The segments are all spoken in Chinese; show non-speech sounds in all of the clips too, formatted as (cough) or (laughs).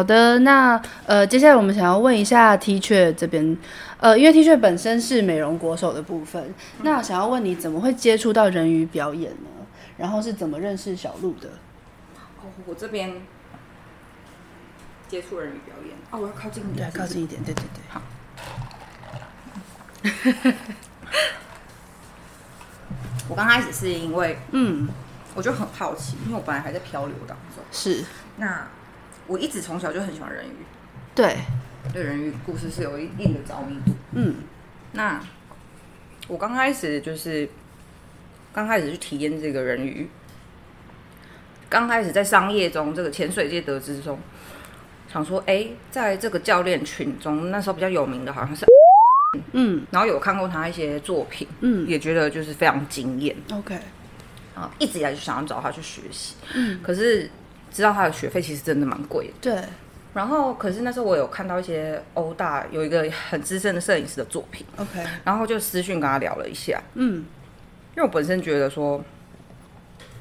好的，那呃，接下来我们想要问一下 T 恤这边，呃，因为 T 恤本身是美容国手的部分，嗯、那想要问你怎么会接触到人鱼表演呢？然后是怎么认识小鹿的？哦，我这边接触人鱼表演，哦，我要靠近一点，对，靠近一点，对对对，好。(laughs) 我刚开始是因为，嗯，我就很好奇，因为我本来还在漂流当中，是那。我一直从小就很喜欢人鱼，对，对人鱼故事是有一定的着迷度。嗯，那我刚开始就是刚开始去体验这个人鱼，刚开始在商业中这个潜水界得知中，想说，哎、欸，在这个教练群中，那时候比较有名的好像是，嗯，然后有看过他一些作品，嗯，也觉得就是非常惊艳。OK，啊，一直以来就想要找他去学习，嗯，可是。知道他的学费其实真的蛮贵的，对。然后，可是那时候我有看到一些欧大有一个很资深的摄影师的作品，OK。然后就私讯跟他聊了一下，嗯，因为我本身觉得说，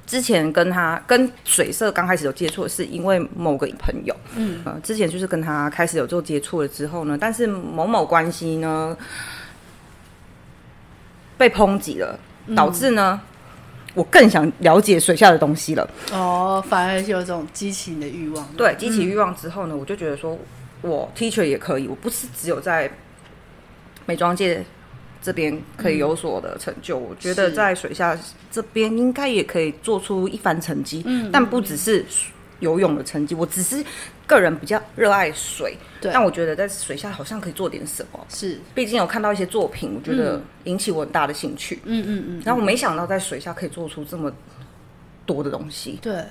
之前跟他跟水色刚开始有接触，是因为某个朋友，嗯，呃，之前就是跟他开始有做接触了之后呢，但是某某关系呢被抨击了，导致呢。嗯我更想了解水下的东西了。哦，反而是有这种激起你的欲望。对，激起欲望之后呢，嗯、我就觉得说，我 teacher 也可以，我不是只有在美妆界这边可以有所的成就。嗯、我觉得在水下这边应该也可以做出一番成绩。嗯，但不只是游泳的成绩，我只是。个人比较热爱水，但我觉得在水下好像可以做点什么。是，毕竟有看到一些作品，我觉得引起我很大的兴趣。嗯嗯嗯。然后我没想到在水下可以做出这么多的东西。对。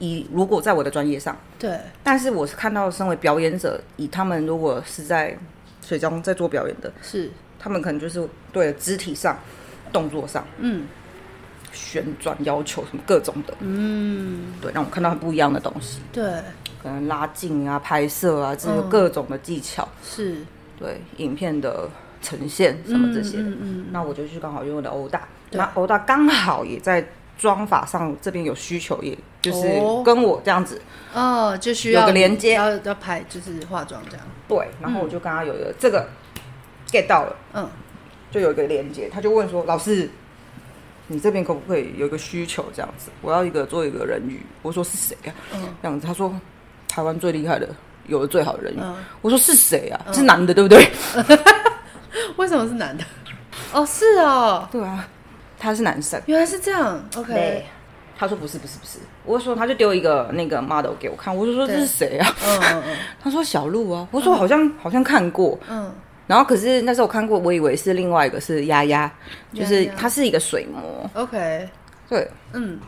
以如果在我的专业上，对。但是我是看到身为表演者，以他们如果是在水中在做表演的，是他们可能就是对肢体上、动作上，嗯。旋转要求什么各种的，嗯，对，让我看到很不一样的东西，对，可能拉近啊、拍摄啊，这个各种的技巧，是。对影片的呈现什么这些的，嗯，那我就去刚好用的欧大，那欧大刚好也在妆法上这边有需求，也就是跟我这样子，哦，就需要有个连接，要要拍就是化妆这样，对，然后我就跟他有一个这个 get 到了，嗯，就有一个连接，他就问说，老师。你这边可不可以有一个需求这样子？我要一个做一个人鱼。我说是谁呀？嗯，这样子。他说台湾最厉害的，有的最好的人鱼。嗯、我说是谁啊？嗯、是男的对不对？(laughs) 为什么是男的？哦，是哦。对啊，他是男生。原来是这样。OK。他说不是不是不是。我说他就丢一个那个 model 给我看。我就说这是谁啊？嗯嗯嗯。(laughs) 他说小鹿啊。我说好像、嗯、好像看过。嗯。然后可是那时候我看过，我以为是另外一个是丫丫，就是它是一个水魔。OK，对，嗯，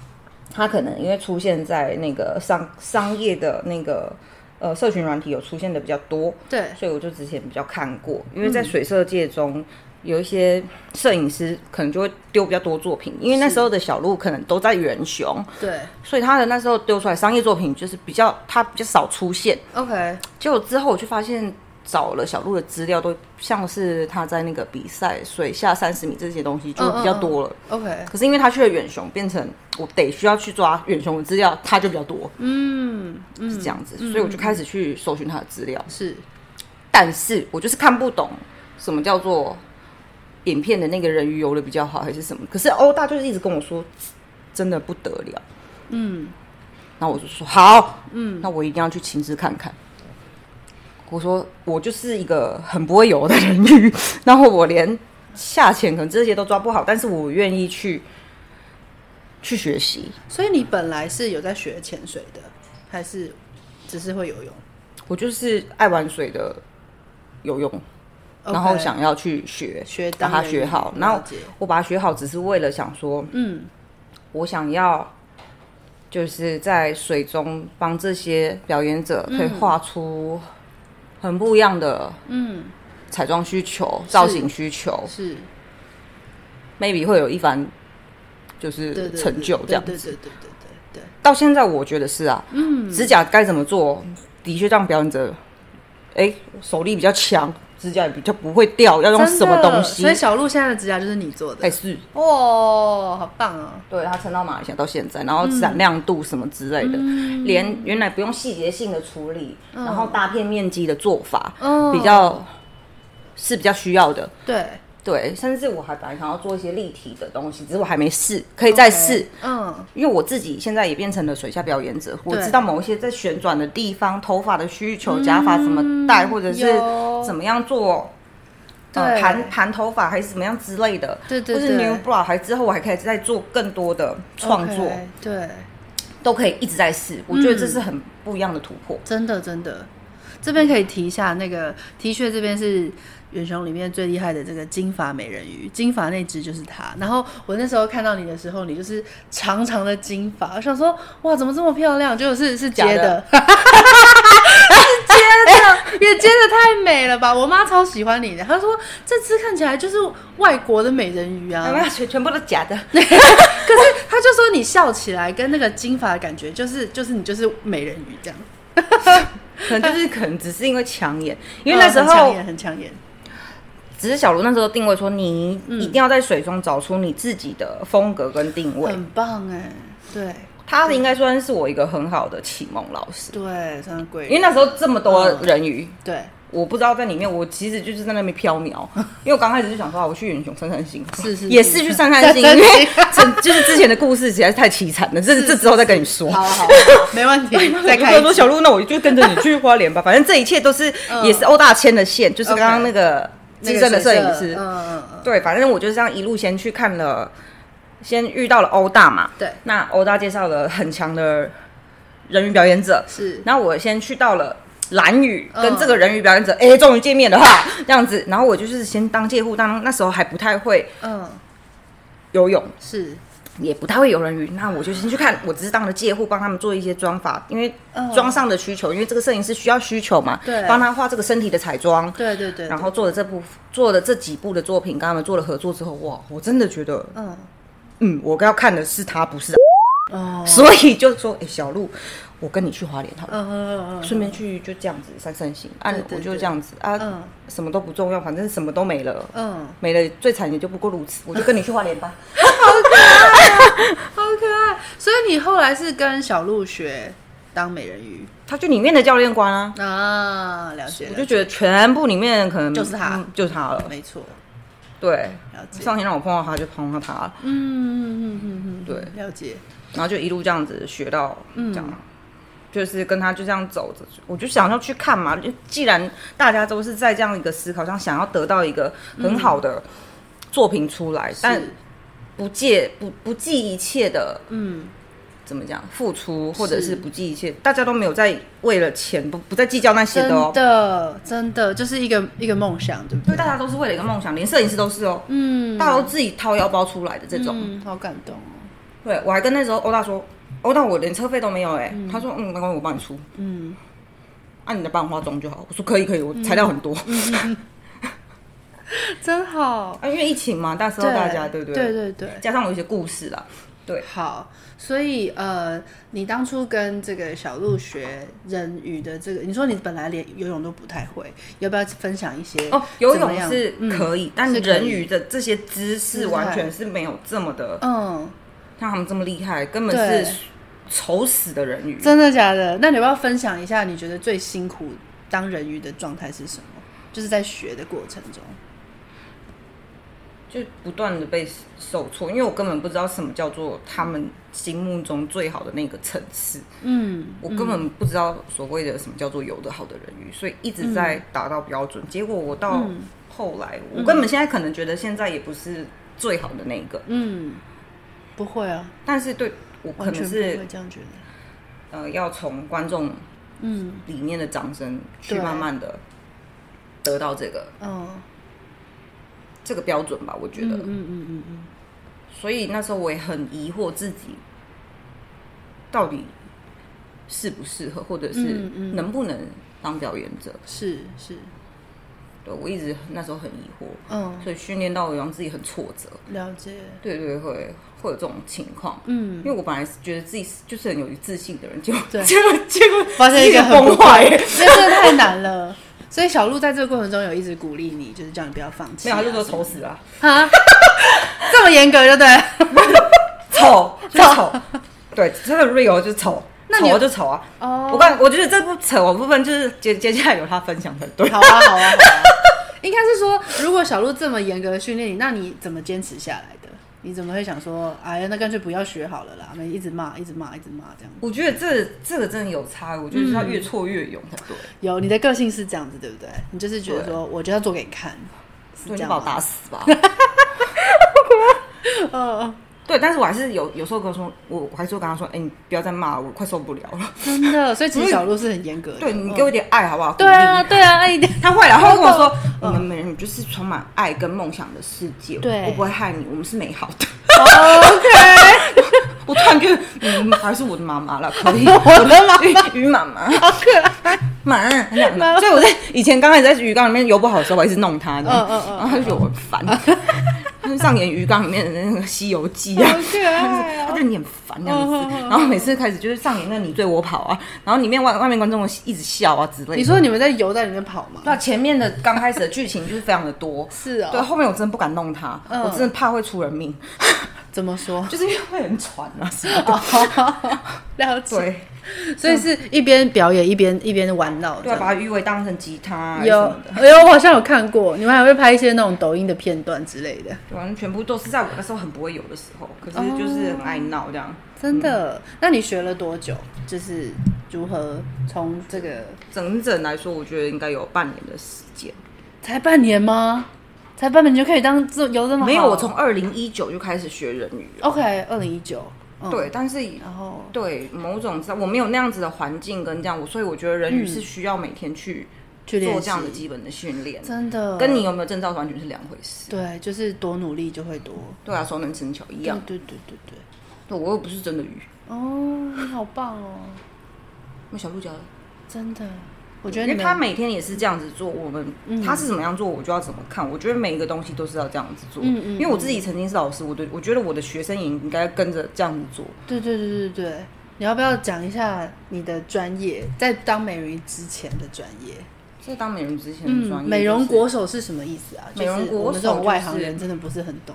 它可能因为出现在那个商商业的那个呃社群软体有出现的比较多，对，所以我就之前比较看过。因为在水色界中有一些摄影师可能就会丢比较多作品，因为那时候的小鹿可能都在远雄，对，所以他的那时候丢出来商业作品就是比较他比较少出现。OK，结果之后我就发现。找了小鹿的资料，都像是他在那个比赛水下三十米这些东西就比较多了。Uh, uh, uh. OK，可是因为他去了远雄，变成我得需要去抓远雄的资料，他就比较多。嗯，是这样子，嗯、所以我就开始去搜寻他的资料。是，但是我就是看不懂什么叫做影片的那个人鱼游的比较好，还是什么。可是欧大就是一直跟我说，真的不得了。嗯，那我就说好，嗯，那我一定要去亲自看看。我说我就是一个很不会游的人鱼，然后我连下潜可能这些都抓不好，但是我愿意去去学习。所以你本来是有在学潜水的，还是只是会游泳？我就是爱玩水的游泳，Okay. 然后想要去学学，把它学好。然后我把它学好，只是为了想说，嗯，我想要就是在水中帮这些表演者可以画出。很不一样的，嗯，彩妆需求、造型需求。是，maybe 会有一番就是成就这样子，对对对对对对。到现在我觉得是啊，嗯，指甲该怎么做，的确让表演者，哎，手力比较强，指甲也比较不会掉，要用什么东西？所以小鹿现在的指甲就是你做的，还是。哇、哦，好棒啊！对，它撑到马来西亚到现在，然后闪亮度什么之类的，嗯、连原来不用细节性的处理，嗯、然后大片面积的做法，嗯、比较是比较需要的，对。对，甚至我还本来想要做一些立体的东西，只是我还没试，可以再试。Okay, 嗯，因为我自己现在也变成了水下表演者，我知道某一些在旋转的地方，头发的需求，假发怎么戴，嗯、或者是怎么样做，呃，盘盘、呃、头发还是怎么样之类的。对对对。或是 new bra，还之后我还可以再做更多的创作。Okay, 对，都可以一直在试。我觉得这是很不一样的突破。嗯、真的真的，这边可以提一下那个 T 恤，这边是。远雄里面最厉害的这个金发美人鱼，金发那只就是它。然后我那时候看到你的时候，你就是长长的金发，我想说哇，怎么这么漂亮？就是是接的，(laughs) (laughs) 是接的，也接的太美了吧！我妈超喜欢你的，她说这只看起来就是外国的美人鱼啊，全全部都假的。(laughs) 可是她就说你笑起来跟那个金发的感觉，就是就是你就是美人鱼这样，可能就是可能只是因为抢眼，因为那时候抢、哦、很抢眼。只是小卢那时候定位说，你一定要在水中找出你自己的风格跟定位，很棒哎。对，他应该算是我一个很好的启蒙老师。对，真的贵。因为那时候这么多人鱼，对，我不知道在里面，我其实就是在那边飘渺。(laughs) 因为我刚开始就想说，我去远雄散散心，是是，也是去散散心，因为就是之前的故事实在是太凄惨了。这这之后再跟你说，好好，(laughs) 没问题。再开说小卢，那我就跟着你去花莲吧。反正这一切都是也是欧大牵的线，就是刚刚那个。资深的摄影师，嗯嗯嗯，对，反正我就是这样一路先去看了，先遇到了欧大嘛，对，那欧大介绍了很强的人鱼表演者，是，然后我先去到了蓝宇，跟这个人鱼表演者，哎、嗯，终于见面了哈，这样子，然后我就是先当介护，当那时候还不太会，嗯，游泳。是。也不太会有人鱼，那我就先去看，我只是当了借户，帮他们做一些妆法，因为妆上的需求，因为这个摄影师需要需求嘛，对，帮他画这个身体的彩妆，对对对，然后做了这部做了这几部的作品，跟他们做了合作之后，哇，我真的觉得，嗯。嗯，我要看的是他，不是，哦，(laughs) 所以就说，哎，小鹿。我跟你去花莲好了，嗯嗯，顺便去就这样子散散心。啊，我就这样子啊，什么都不重要，反正什么都没了，嗯，没了最惨也就不过如此。(laughs) 我就跟你去花莲吧，好可爱，好可爱。所以你后来是跟小鹿学当美人鱼，他就里面的教练官啊，啊，了解。我就觉得全部里面可能就是他，就是他了，没错。对，了解。上天让我碰到他，就碰到他了。嗯嗯嗯嗯嗯，对，了解。然后就一路这样子学到，这样。就是跟他就这样走着，我就想要去看嘛。就既然大家都是在这样一个思考上，想要得到一个很好的作品出来，嗯、但不借不不计一切的，嗯，怎么讲付出，或者是不计一切，大家都没有在为了钱不不再计较那些的哦。真的，真的就是一个一个梦想，对不对？对，大家都是为了一个梦想，连摄影师都是哦。嗯，大家都自己掏腰包出来的这种，嗯、好感动哦。对，我还跟那时候欧大说。哦，那我连车费都没有哎。他说，嗯，没关系，我帮你出。嗯，按你的帮我化妆就好。我说可以可以，我材料很多。(laughs) 真好啊，因为疫情嘛，那时候大家对对对对对，加上有一些故事啦。对，好，所以呃，你当初跟这个小鹿学人鱼的这个，你说你本来连游泳都不太会，要不要分享一些？哦，游泳是可以，但是人鱼的这些姿势完全是没有这么的，嗯，像他们这么厉害，根本是。丑死的人鱼，真的假的？那你要不要分享一下，你觉得最辛苦当人鱼的状态是什么？就是在学的过程中，就不断的被受挫，因为我根本不知道什么叫做他们心目中最好的那个层次。嗯，我根本不知道所谓的什么叫做游得好的人鱼，所以一直在达到标准。嗯、结果我到后来，嗯、我根本现在可能觉得现在也不是最好的那个。嗯，不会啊，但是对。我可能是会这样觉得，呃，要从观众嗯。里面的掌声去慢慢的得到这个嗯这个标准吧，我觉得。嗯嗯嗯嗯，所以那时候我也很疑惑自己到底适不适合，或者是能不能当表演者，是是。对，我一直那时候很疑惑，嗯，所以训练到让自己很挫折。了解，对对，会会有这种情况，嗯，因为我本来是觉得自己就是很有自信的人，就结果 (laughs) 结果 (laughs) 发现一个崩坏，(laughs) 这真的太难了。所以小鹿在这个过程中有一直鼓励你，就是叫你不要放弃、啊。没有，他就说丑死了。啊，这么严格就对。丑，丑。对，真的 real 就丑。那丑就丑啊。哦。我刚，我觉得这部丑的部分就是接接下来有他分享才对。好啊，好啊，好啊。应该是说，如果小鹿这么严格的训练你，那你怎么坚持下来的？你怎么会想说，哎呀，那干脆不要学好了啦？那一直骂，一直骂，一直骂这样。我觉得这这个真的有差，我觉得是他越挫越勇才对。有你的个性是这样子，对不对？你就是觉得说，我就要做给你看，你把我打死吧。嗯。(laughs) (laughs) 对，但是我还是有有时候跟我说，我我还是会跟他说，哎，你不要再骂我，快受不了了。真的，所以其实小鹿是很严格的。对，你给我一点爱好不好？对啊，对啊，爱一点。他会，然后跟我说，我们美人鱼就是充满爱跟梦想的世界。对，我不会害你，我们是美好的。OK。(laughs) 我突然觉得，嗯，还是我的妈妈了，可以。我的妈鱼妈妈，好可爱，妈。所以我在以前刚开始在鱼缸里面游不好的时候，我一直弄它，嗯嗯嗯，然后他就觉得我很烦。(laughs) 上演鱼缸里面的那个《西游记》啊，(laughs) 他就你很烦这样子，然后每次开始就是上演那你追我跑啊，然后里面外外面观众一直笑啊之类的。你说你们在游在里面跑吗？那前面的刚开始的剧情就是非常的多，是啊，对，后面我真的不敢弄他，我真的怕会出人命。(laughs) 怎么说？就是因为会很喘啊，是吧？(laughs) 了解。所以是一边表演一边一边玩闹，对，把鱼尾当成吉他。有，哎呦，我好像有看过，你们还会拍一些那种抖音的片段之类的。对，反正全部都是在我那时候很不会有的时候，可是就是很爱闹这样。真的？那你学了多久？就是如何从这个整整来说，我觉得应该有半年的时间。才半年吗？才半本就可以当这游这么好？没有，我从二零一九就开始学人鱼。OK，二零一九。对，但是然后对某种我没有那样子的环境跟这样，我所以我觉得人鱼是需要每天去做这样的基本的训练，真的跟你有没有证照完全是两回事。对，就是多努力就会多。对啊，熟能生巧一样。对对对对对，我又不是真的鱼。哦，你好棒哦！那小鹿教的，真的。我觉得，因为他每天也是这样子做，我们他是怎么样做，我就要怎么看。我觉得每一个东西都是要这样子做。嗯嗯。因为我自己曾经是老师，我对我觉得我的学生也应该跟着这样子做。对对对对对，你要不要讲一下你的专业，在当美人鱼之前的专业？在当美人鱼之前的专业，美容国手是什么意思啊？美容国手，这种外行人真的不是很懂。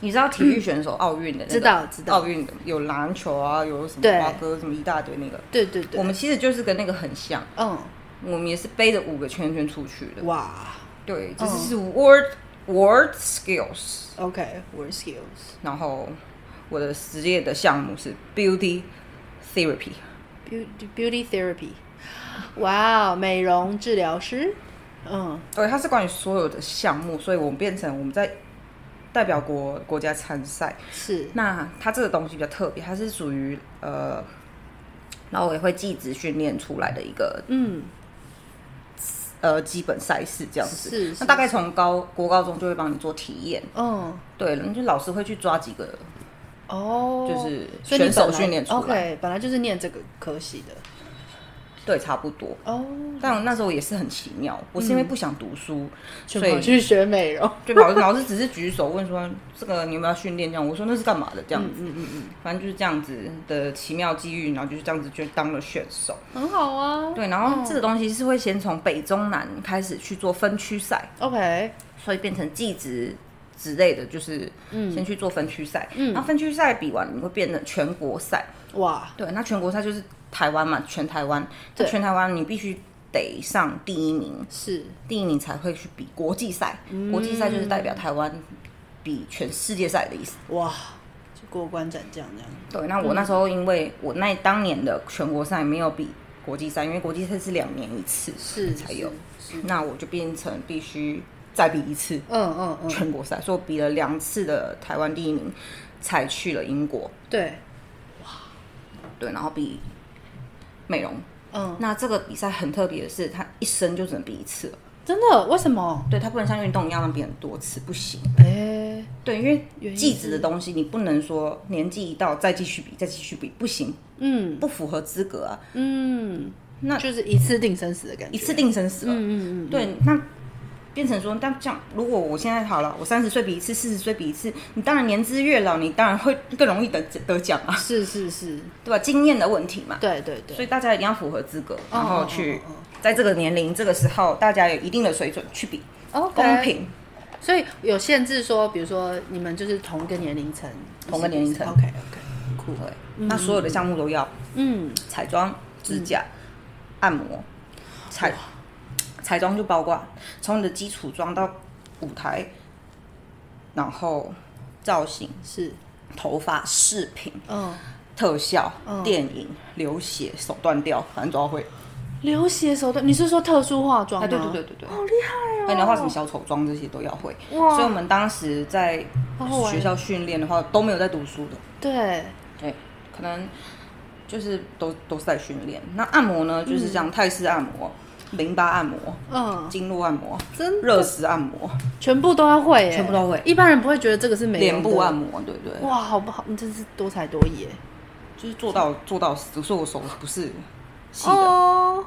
你知道体育选手奥运的？知道知道。奥运的有篮球啊，有什么花哥什么一大堆那个。对对对。我们其实就是跟那个很像。嗯。我们也是背着五个圈圈出去的。哇，对，这是 word word word skills。然后我的职业的项目是 beauty therapy，beauty beauty therapy。哇，美容治疗师。嗯，对，它是关于所有的项目，所以我们变成我们在代表国国家参赛。是，那它这个东西比较特别，它是属于呃，然后我也会技职训练出来的一个嗯。呃，基本赛事这样子，是那大概从高国高中就会帮你做体验，嗯，对了，就老师会去抓几个，哦，就是选手训练出来，OK，本来就是念这个科系的。对，差不多哦。但我那时候也是很奇妙，我是因为不想读书，所以去学美容。对老师老师只是举手问说：“这个你有没有训练？”这样我说：“那是干嘛的？”这样子，嗯嗯嗯，反正就是这样子的奇妙机遇，然后就是这样子就当了选手，很好啊。对，然后这个东西是会先从北中南开始去做分区赛，OK，所以变成季职之类的，就是先去做分区赛，嗯，然后分区赛比完，你会变成全国赛，哇，对，那全国赛就是。台湾嘛，全台湾，在全台湾你必须得上第一名，是第一名才会去比国际赛。嗯、国际赛就是代表台湾比全世界赛的意思。哇，就过关斩将这样。对，那我那时候因为我那当年的全国赛没有比国际赛，因为国际赛是两年一次，是才有。那我就变成必须再比一次，嗯嗯嗯，全国赛，所以我比了两次的台湾第一名，才去了英国。对，哇，对，然后比。美容，嗯，那这个比赛很特别的是，他一生就只能比一次了。真的？为什么？对，他不能像运动一样让别人多次，不行。哎、欸，对，因为技职的东西，你不能说年纪一到再继续比，再继续比，不行。嗯，不符合资格啊。嗯，那就是一次定生死的感觉，一次定生死了。嗯嗯嗯。对，那变成说，但这样如果我现在好了，我三十岁比一次，四十岁比一次，你当然年资越老，你当然会更容易得得奖啊。是是是，对吧？经验的问题嘛。对对对。所以大家一定要符合资格，然后去在这个年龄这个时候，大家有一定的水准去比，Okay. 公平。所以有限制说，比如说你们就是同一个年龄层，同个年龄层。OK OK。那所有的项目都要，嗯，彩妆、指甲、按摩、彩彩妆就包括从你的基础妆到舞台，然后造型是头发饰品，嗯，特效、电影、流血、手断掉，反正都要会。流血手段，你是说特殊化妆吗？对对对对对，好厉害哦！那你要画什么小丑妆，这些都要会。哇！所以我们当时在学校训练的话，都没有在读书的。对对，可能就是都都是在训练。那按摩呢，就是这样，泰式按摩、淋巴按摩、嗯，经络按摩、真热石按摩，全部都要会，全部都会。一般人不会觉得这个是美脸部按摩，对不对？哇，好不好？你真是多才多艺，就是做到做到死，所以我手不是。哦，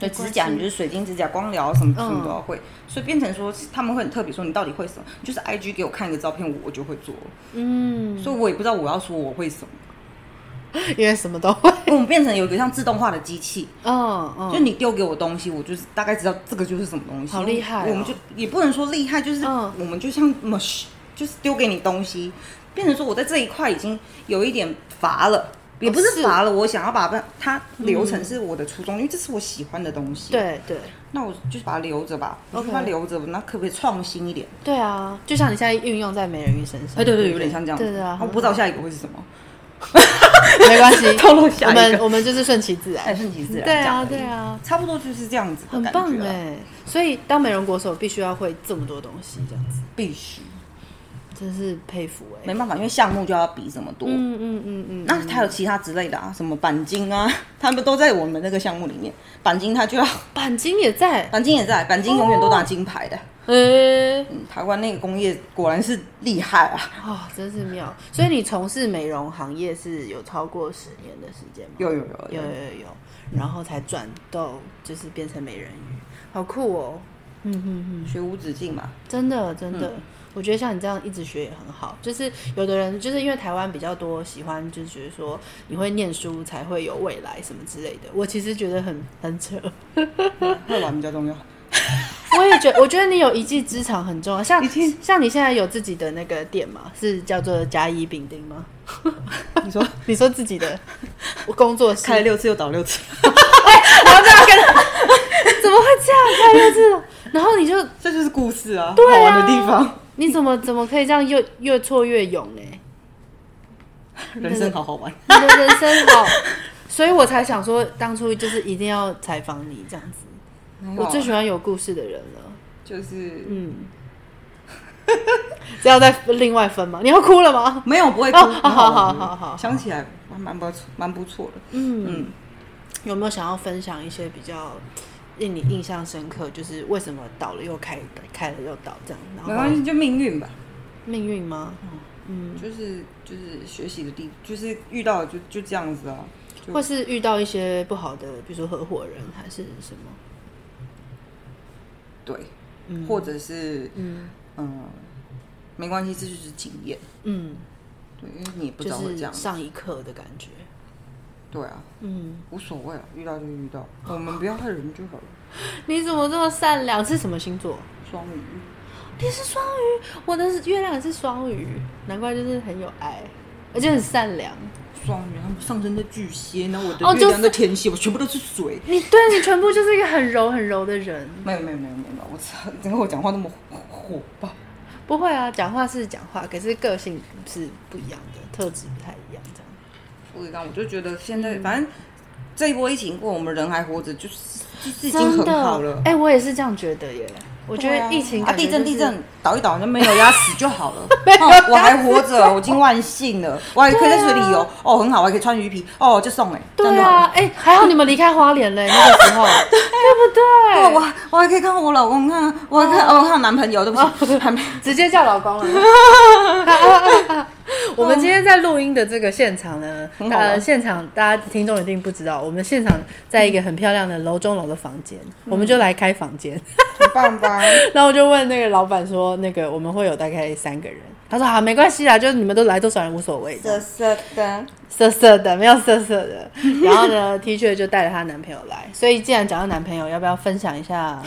对，指甲你就是水晶指甲、光疗什么什么都要会，所以变成说他们会很特别，说你到底会什么？就是 I G 给我看一个照片，我就会做。嗯，所以我也不知道我要说我会什么，(laughs) 因为什么都会。我们变成有一个像自动化的机器，嗯嗯，就你丢给我东西，我就是大概知道这个就是什么东西。好厉害！我们就也不能说厉害，就是我们就像 machine，就是丢给你东西，变成说我在这一块已经有一点乏了。也不是乏了，我想要把它它留成是我的初衷，因为这是我喜欢的东西。对对，那我就把它留着吧。我把它留着，那可不可以创新一点？对啊，就像你现在运用在美人鱼身上。哎，对对，有点像这样。对啊，我不知道下一个会是什么。(laughs) 没关系，(laughs) 透露下。我们我们就是顺其自然，顺其自然。对啊对啊，差不多就是这样子。很棒哎，所以当美容国手必须要会这么多东西，这样子必须。真是佩服哎，没办法，因为项目就要比这么多。嗯嗯嗯嗯。那还有其他之类的啊，什么钣金啊，他们都在我们那个项目里面。钣金他就要，(laughs) 钣金也在，钣金也在，钣金永远都拿金牌的。嗯，台湾那个工业果然是厉害啊！哦，真是妙。所以你从事美容行业是有超过十年的时间吗？有有有有有有，然后才转到就是变成美人鱼，好酷哦。嗯嗯嗯，学无止境嘛，真的真的。我觉得像你这样一直学也很好，就是有的人就是因为台湾比较多喜欢，就是觉得说你会念书才会有未来什么之类的。我其实觉得很很扯，会玩比较重要。(laughs) 我也觉得，我觉得你有一技之长很重要。像像你现在有自己的那个店嘛，是叫做甲乙丙丁吗？你说 (laughs) 你说自己的我 (laughs) 工作室开了六次又倒六次，然后这样跟怎么会这样开六次？然后你就这就是故事啊，好玩的地方。你怎么怎么可以这样越越挫越勇呢？人生好好玩，(laughs) 你的人生好，所以我才想说，当初就是一定要采访你这样子。我最喜欢有故事的人了，就是嗯，这要再另外分吗？你要哭了吗？(laughs) 没有，不会哭。好好好好，想起来蛮蛮不错，蛮不错的。嗯嗯，有没有想要分享一些比较？令你印象深刻，就是为什么倒了又开，开了又倒这样？没关系，就命运吧。命运吗？嗯，就是就是学习的地，就是遇到就就这样子啊。或是遇到一些不好的，比如说合伙人还是什么？对，嗯、或者是嗯嗯，没关系，这就是经验。嗯，对，因为你也不知道会这样上一课的感觉。对啊，嗯，无所谓啊，遇到就遇到，我们不要害人就好了。(laughs) 你怎么这么善良？是什么星座？双鱼。你是双鱼，我的月亮也是双鱼，难怪就是很有爱，而且很善良。双鱼，他们上升的巨蟹，然后我的月亮在天蝎，我全部都是水。你对你全部就是一个很柔很柔的人。没有没有没有没有，我操，怎么我讲话那么火爆？不会啊，讲话是讲话，可是个性是不一样的，特质不太一样，这样。所以刚我就觉得现在反正这一波疫情过，我们人还活着，就是就是已经很好了。哎，我也是这样觉得耶。我觉得疫情啊，地震地震倒一倒就没有压死就好了。(laughs) 我还活着，我已经万幸了。我还可以在水里游，哦，很好，我还可以穿鱼皮，哦，就送哎。对啊，哎，还好你们离开花莲嘞，那个时候，(laughs) 对不对？我我还可以看我老公，看我还看哦，看我男朋友，对不起，还没直接叫老公了。(laughs) 我们今天在录音的这个现场呢，呃，现场大家听众一定不知道，我们现场在一个很漂亮的楼中楼的房间，嗯、我们就来开房间，很棒吧？(laughs) 然后我就问那个老板说，那个我们会有大概三个人，他说好，没关系啦，就是你们都来多少人无所谓，色色的，色色的，没有色色的。(laughs) 然后呢，T 恤就带着她男朋友来，所以既然讲到男朋友，要不要分享一下？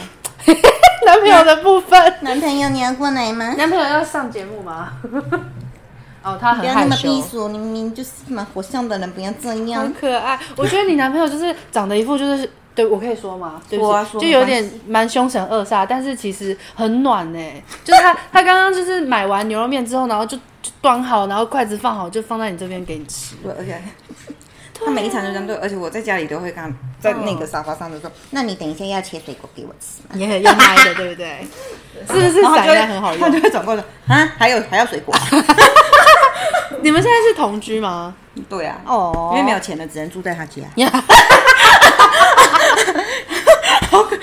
男朋友的部分，男朋友你要过来吗？男朋友要上节目吗？哦，他很害羞。不要那么避俗，你明明就是蛮火象的人，不要这样。很可爱，我觉得你男朋友就是长得一副就是，对我可以说吗？对不对？就有点蛮凶神恶煞，但是其实很暖呢。(laughs) 就是他，他刚刚就是买完牛肉面之后，然后就就端好，然后筷子放好，就放在你这边给你吃。对，OK。他每一场都这样对，而且我在家里都会看，在那个沙发上的时候，那你等一下要切水果给我吃吗？也很要买的，对不对？(laughs) 是不是散开很好用？他就会转过来啊，还有还要水果。(laughs) (laughs) 你们现在是同居吗？对啊，哦，因为没有钱了，只能住在他家。(laughs) (laughs)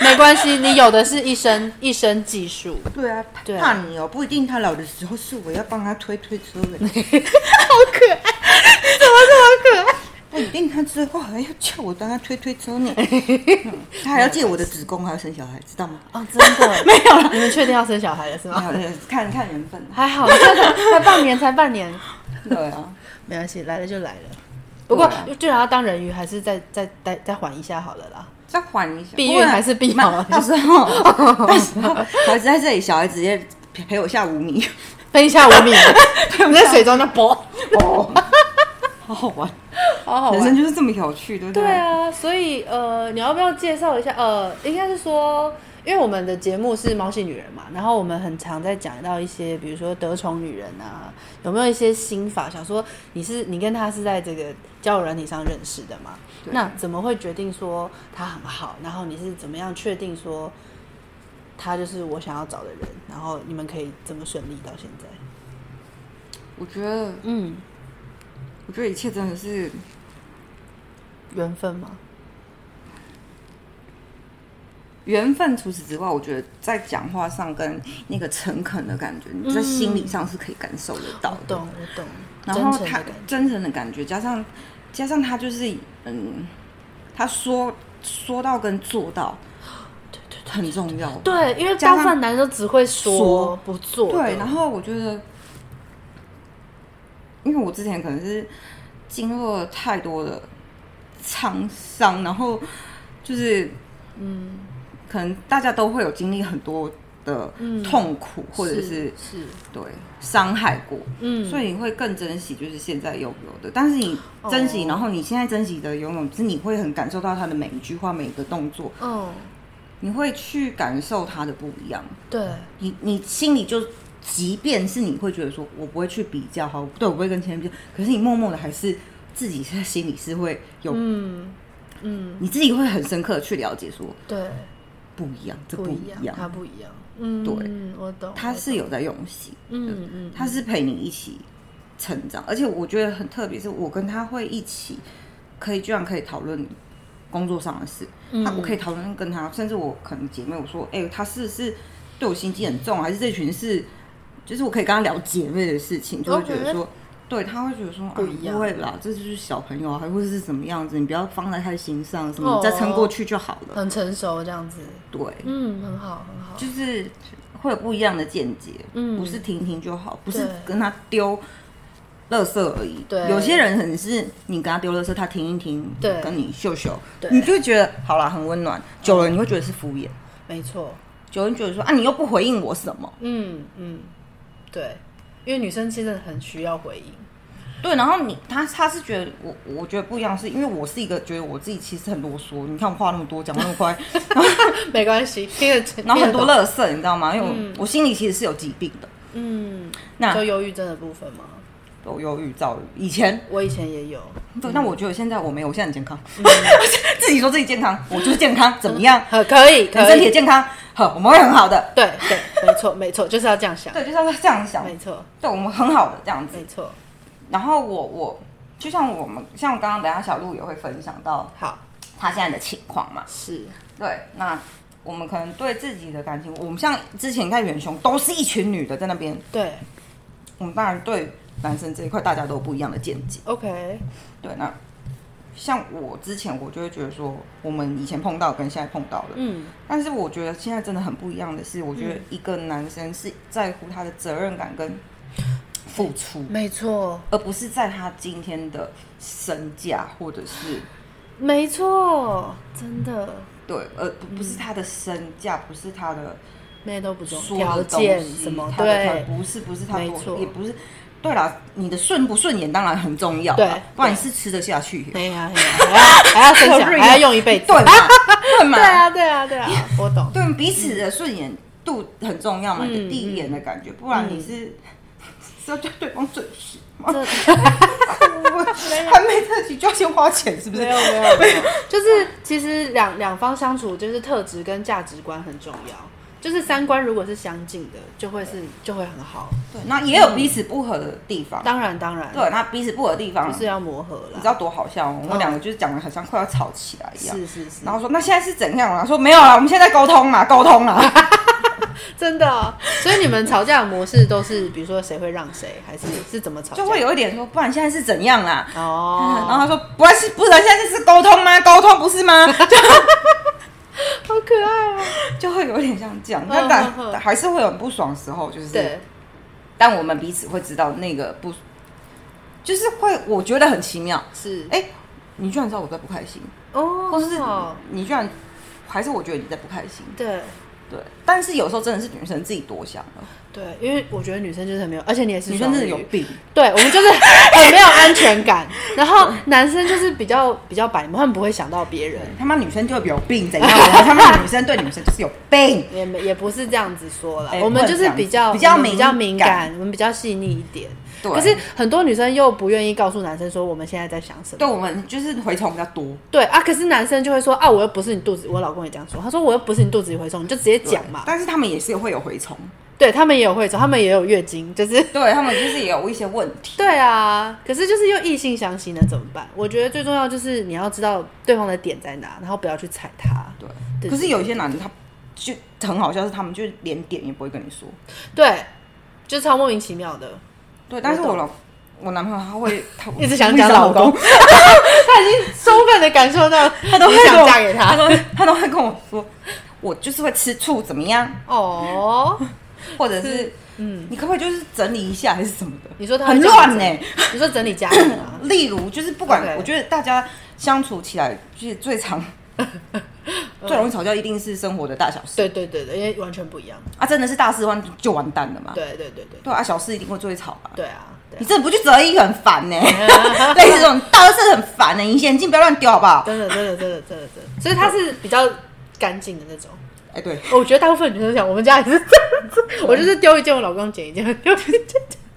没关系，你有的是一身一身技术。对啊，怕你哦，不一定他老的时候是我要帮他推推车的。好可爱，怎么这么可爱？不一定，他之后还要叫我帮他推推车呢。(laughs) 他还要借我的子宫，还要生小孩，知道吗？哦，真的 (laughs) 没有了。你们确定要生小孩了是吗？看看缘分。还 (laughs) 好，才才半年，才半年。对啊，没关系，来了就来了。不过，就让他当人鱼，还是再再再再缓一下好了啦。再缓一下，避孕还是避好？到时候，到时候孩子在这里，小孩直接陪我下五米，飞下五米，我们在水中就啵啵。好好玩，好好玩，人生就是这么有趣，对不对？对啊，所以呃，你要不要介绍一下？呃，应该是说，因为我们的节目是猫系女人嘛，然后我们很常在讲到一些，比如说得宠女人啊，有没有一些心法？想说你是你跟他是在这个交友软体上认识的嘛？那怎么会决定说他很好？然后你是怎么样确定说他就是我想要找的人？然后你们可以这么顺利到现在？我觉得，嗯。我觉得一切真的是缘分吗？缘分。除此之外，我觉得在讲话上跟那个诚恳的感觉，在心理上是可以感受得到的。我懂，我懂。然后他真诚的感觉，加上加上他就是嗯，他说说到跟做到，对对，对，很重要。对，因为大部分男生只会说，说不做。对，然后我觉得。因为我之前可能是经历了太多的沧桑，然后就是嗯，可能大家都会有经历很多的痛苦，嗯、或者是是，是对伤害过，嗯，所以你会更珍惜就是现在拥有的。但是你珍惜，哦、然后你现在珍惜的拥有，是你会很感受到他的每一句话、每一个动作，哦，你会去感受他的不一样。对，你你心里就。即便是你会觉得说，我不会去比较，好，对我不会跟前任比较，可是你默默的还是自己在心里是会有，嗯嗯，你自己会很深刻的去了解说，对，不一样，这不一样，他不一样，嗯，对，我懂，他是有在用心，嗯嗯，他是陪你一起成长，而且我觉得很特别，是我跟他会一起，可以居然可以讨论工作上的事，他我可以讨论跟他，甚至我可能姐妹我说，哎，他是是对我心机很重，还是这群是？就是我可以跟他聊姐妹的事情，就会觉得说，对，他会觉得说不一样，不会啦，这就是小朋友，还会是怎么样子，你不要放在他的心上，什么再撑过去就好了。很成熟这样子，对，嗯，很好，很好，就是会有不一样的见解，嗯，不是听听就好，不是跟他丢垃圾而已。对，有些人可能是你跟他丢垃圾，他听一听，对，跟你秀秀，对，你就会觉得好啦，很温暖。久了你会觉得是敷衍，没错。久了觉得说啊，你又不回应我什么？嗯嗯。对，因为女生真的很需要回应。对，然后你他他是觉得我我觉得不一样，是因为我是一个觉得我自己其实很啰嗦。你看我话那么多，讲那么快，(laughs) 没关系，听得然后很多乐色，你知道吗？因为我、嗯、我心里其实是有疾病的。嗯，那就忧郁症的部分吗？都忧郁、躁郁。以前我以前也有，对，那我觉得现在我没有，我现在很健康。嗯、(laughs) 自己说自己健康，我就是健康，怎么样？嗯、可以，可以，身体健康。好，我们会很好的。对对，没错 (laughs) 没错，就是要这样想。对，就是要这样想。没错，对我们很好的这样子。没错。然后我我就像我们像刚刚等下小鹿也会分享到，好，他现在的情况嘛。是。对，那我们可能对自己的感情，我们像之前看远雄都是一群女的在那边。对。我们当然对男生这一块，大家都有不一样的见解。OK，对，那像我之前，我就会觉得说，我们以前碰到跟现在碰到的，嗯，但是我觉得现在真的很不一样的是，我觉得一个男生是在乎他的责任感跟付出，没错，而不是在他今天的身价或者是，没错，真的，对，而不不是他的身价，不是他的那些都不重要，条件什么，对，不是不是他多，也不是。对啦，你的顺不顺眼当然很重要，对，不然你是吃得下去。对呀，还要还要分享，(laughs) 还要用一辈子，对嘛？对嘛？(laughs) 对啊，对啊，对啊，(laughs) 我懂。对，彼此的顺眼度很重要嘛，第一眼的感觉，不然你是是要对对方准时吗？还没特级就要先花钱，是不是？没有没有没有，就是其实两两方相处，就是特质跟价值观很重要。就是三观如果是相近的，就会是就会很好。对，那也有彼此不合的地方。当然当然。对，那彼此不合的地方就是要磨合了。你知道多好笑吗？我们两个就是讲的很像快要吵起来一样。是是是。然后说那现在是怎样啊？说没有了，我们现在沟通嘛，沟通啊。(laughs) 真的。所以你们吵架的模式都是，比如说谁会让谁，还是是怎么吵？就会有一点说，不然现在是怎样啊？哦。(laughs) 然后他说，不然是不然现在是沟通吗？沟通不是吗？(laughs) (laughs) 好可爱啊，就会有点像这样，但但还是会有很不爽的时候，就是，对，但我们彼此会知道那个不，就是会，我觉得很奇妙，是，哎，你居然知道我在不开心。哦，或是你居然还是我觉得你在不开心，对。对，但是有时候真的是女生自己多想了。对，因为我觉得女生就是很没有，而且你也是女生，真的有病。对，我们就是很没有安全感。(laughs) 然后男生就是比较比较白目，他们不会想到别人。他妈女生就会有病，怎样？他妈女生对女生就是有病。也也不是这样子说了，我们就是比较比较比较敏感，我们比较细腻一点。可是很多女生又不愿意告诉男生说我们现在在想什么。对，我们就是蛔虫比较多。对啊，可是男生就会说啊，我又不是你肚子，我老公也这样说，他说我又不是你肚子里蛔虫，你就直接讲嘛。但是他们也是会有蛔虫，对他们也有会走，他们也有月经，就是对他们就是也有一些问题。对啊，可是就是又异性相吸呢，怎么办？我觉得最重要就是你要知道对方的点在哪，然后不要去踩他。对，对可是有一些男的他就很好笑，是他们就连点也不会跟你说，对，就超莫名其妙的。对，但是我老。我男朋友他会，他 (laughs) 一直想讲老公，(laughs) 他已经充分的感受到，他都会想嫁给他，他都他都会跟我说，我就是会吃醋，怎么样？哦，或者是，嗯，你可不可以就是整理一下，还是什么的？你说他很乱呢？你说整理家里啊？(laughs) 例如，就是不管，我觉得大家相处起来就是最常。(laughs) 最容易吵架一定是生活的大小事。对对对对，因为完全不一样啊！真的是大事完就完蛋了嘛。对对对对，对啊，小事一定会最吵吧？对啊，你真的不去择一很烦呢。(laughs) 类似这种大事很烦呢，你眼镜不要乱丢好不好？真的真的真的真的真的，所以他是比较干净的那种。哎，对，我觉得大部分女生想，我们家也是这样子，我就是丢一件，我老公捡一件，丢一件